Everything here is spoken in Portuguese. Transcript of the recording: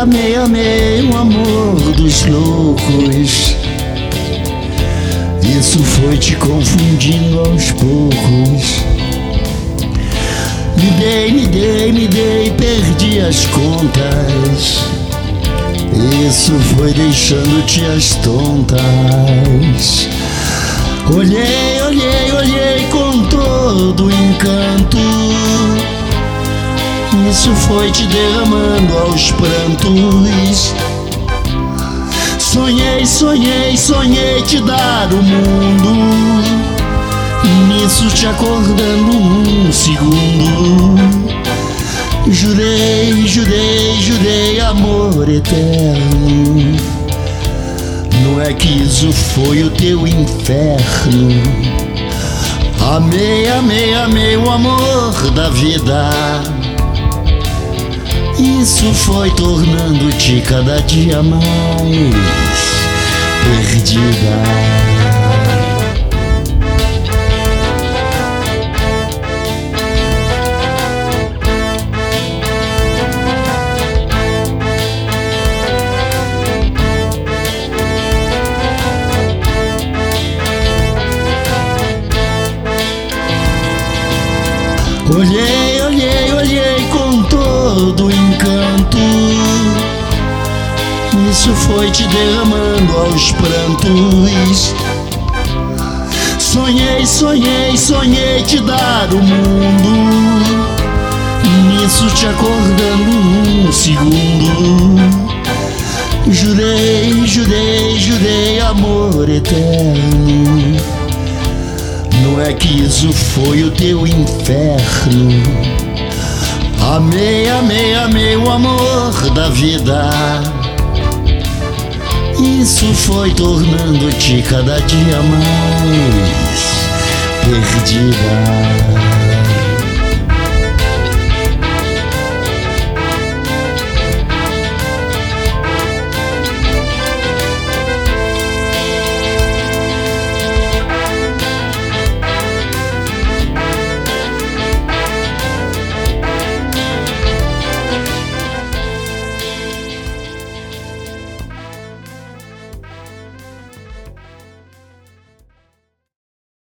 amei, amei o amor dos loucos. Isso foi te confundindo aos poucos. Me dei, me dei, me dei, perdi as contas. Isso foi deixando-te as tontas. Olhei, Isso foi te derramando aos prantos. Sonhei, sonhei, sonhei te dar o mundo. Nisso te acordando um segundo. Jurei, jurei, jurei amor eterno. Não é que isso foi o teu inferno. Amei, amei, amei o amor da vida. Isso foi tornando-te cada dia mais perdida. Olhei, todo encanto. Isso foi te derramando aos prantos. Sonhei, sonhei, sonhei te dar o mundo. Nisso te acordando um segundo. Jurei, jurei, jurei amor eterno. Não é que isso foi o teu inferno. Amei, amei, amei o amor da vida. Isso foi tornando-te cada dia mais perdida.